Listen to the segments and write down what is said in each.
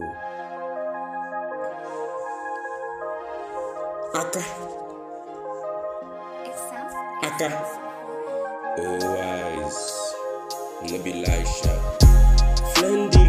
Aka, aka, oh eyes, no be lie sha.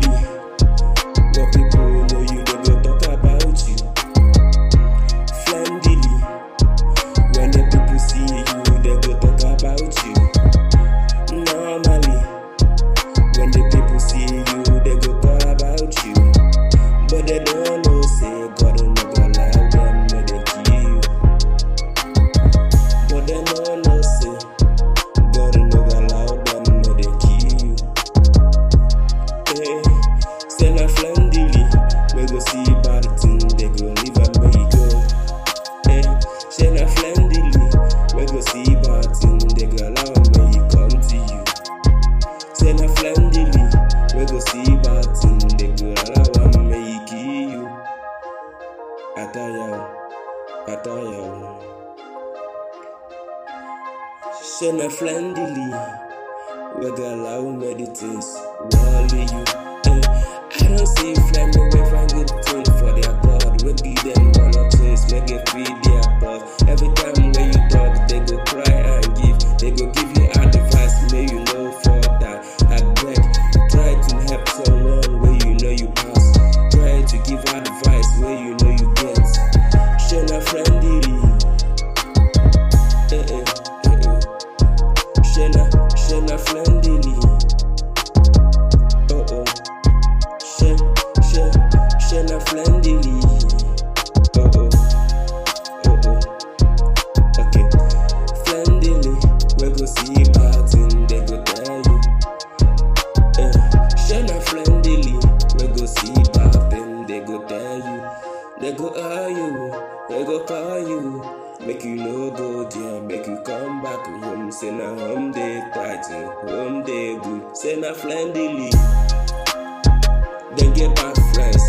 Say na friendly, we go see bad thing, they go leave and make go. Eh, hey, say na friendly, we go see bad thing, they go allow and make come to you. Say na friendly, we go see bad thing, they go allow and make kill you. Ataya, ataya. Say na friendly, we go allow things, worry you. Hey, I don't see go call you. Make you no go there, make you come back home. Say na home day tight, home day good. Say na friendly. Then get back friends,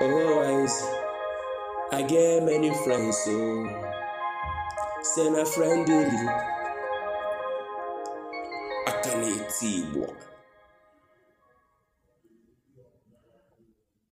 Always, I get many friends so. send a friend na friendly. Akane Tibwa.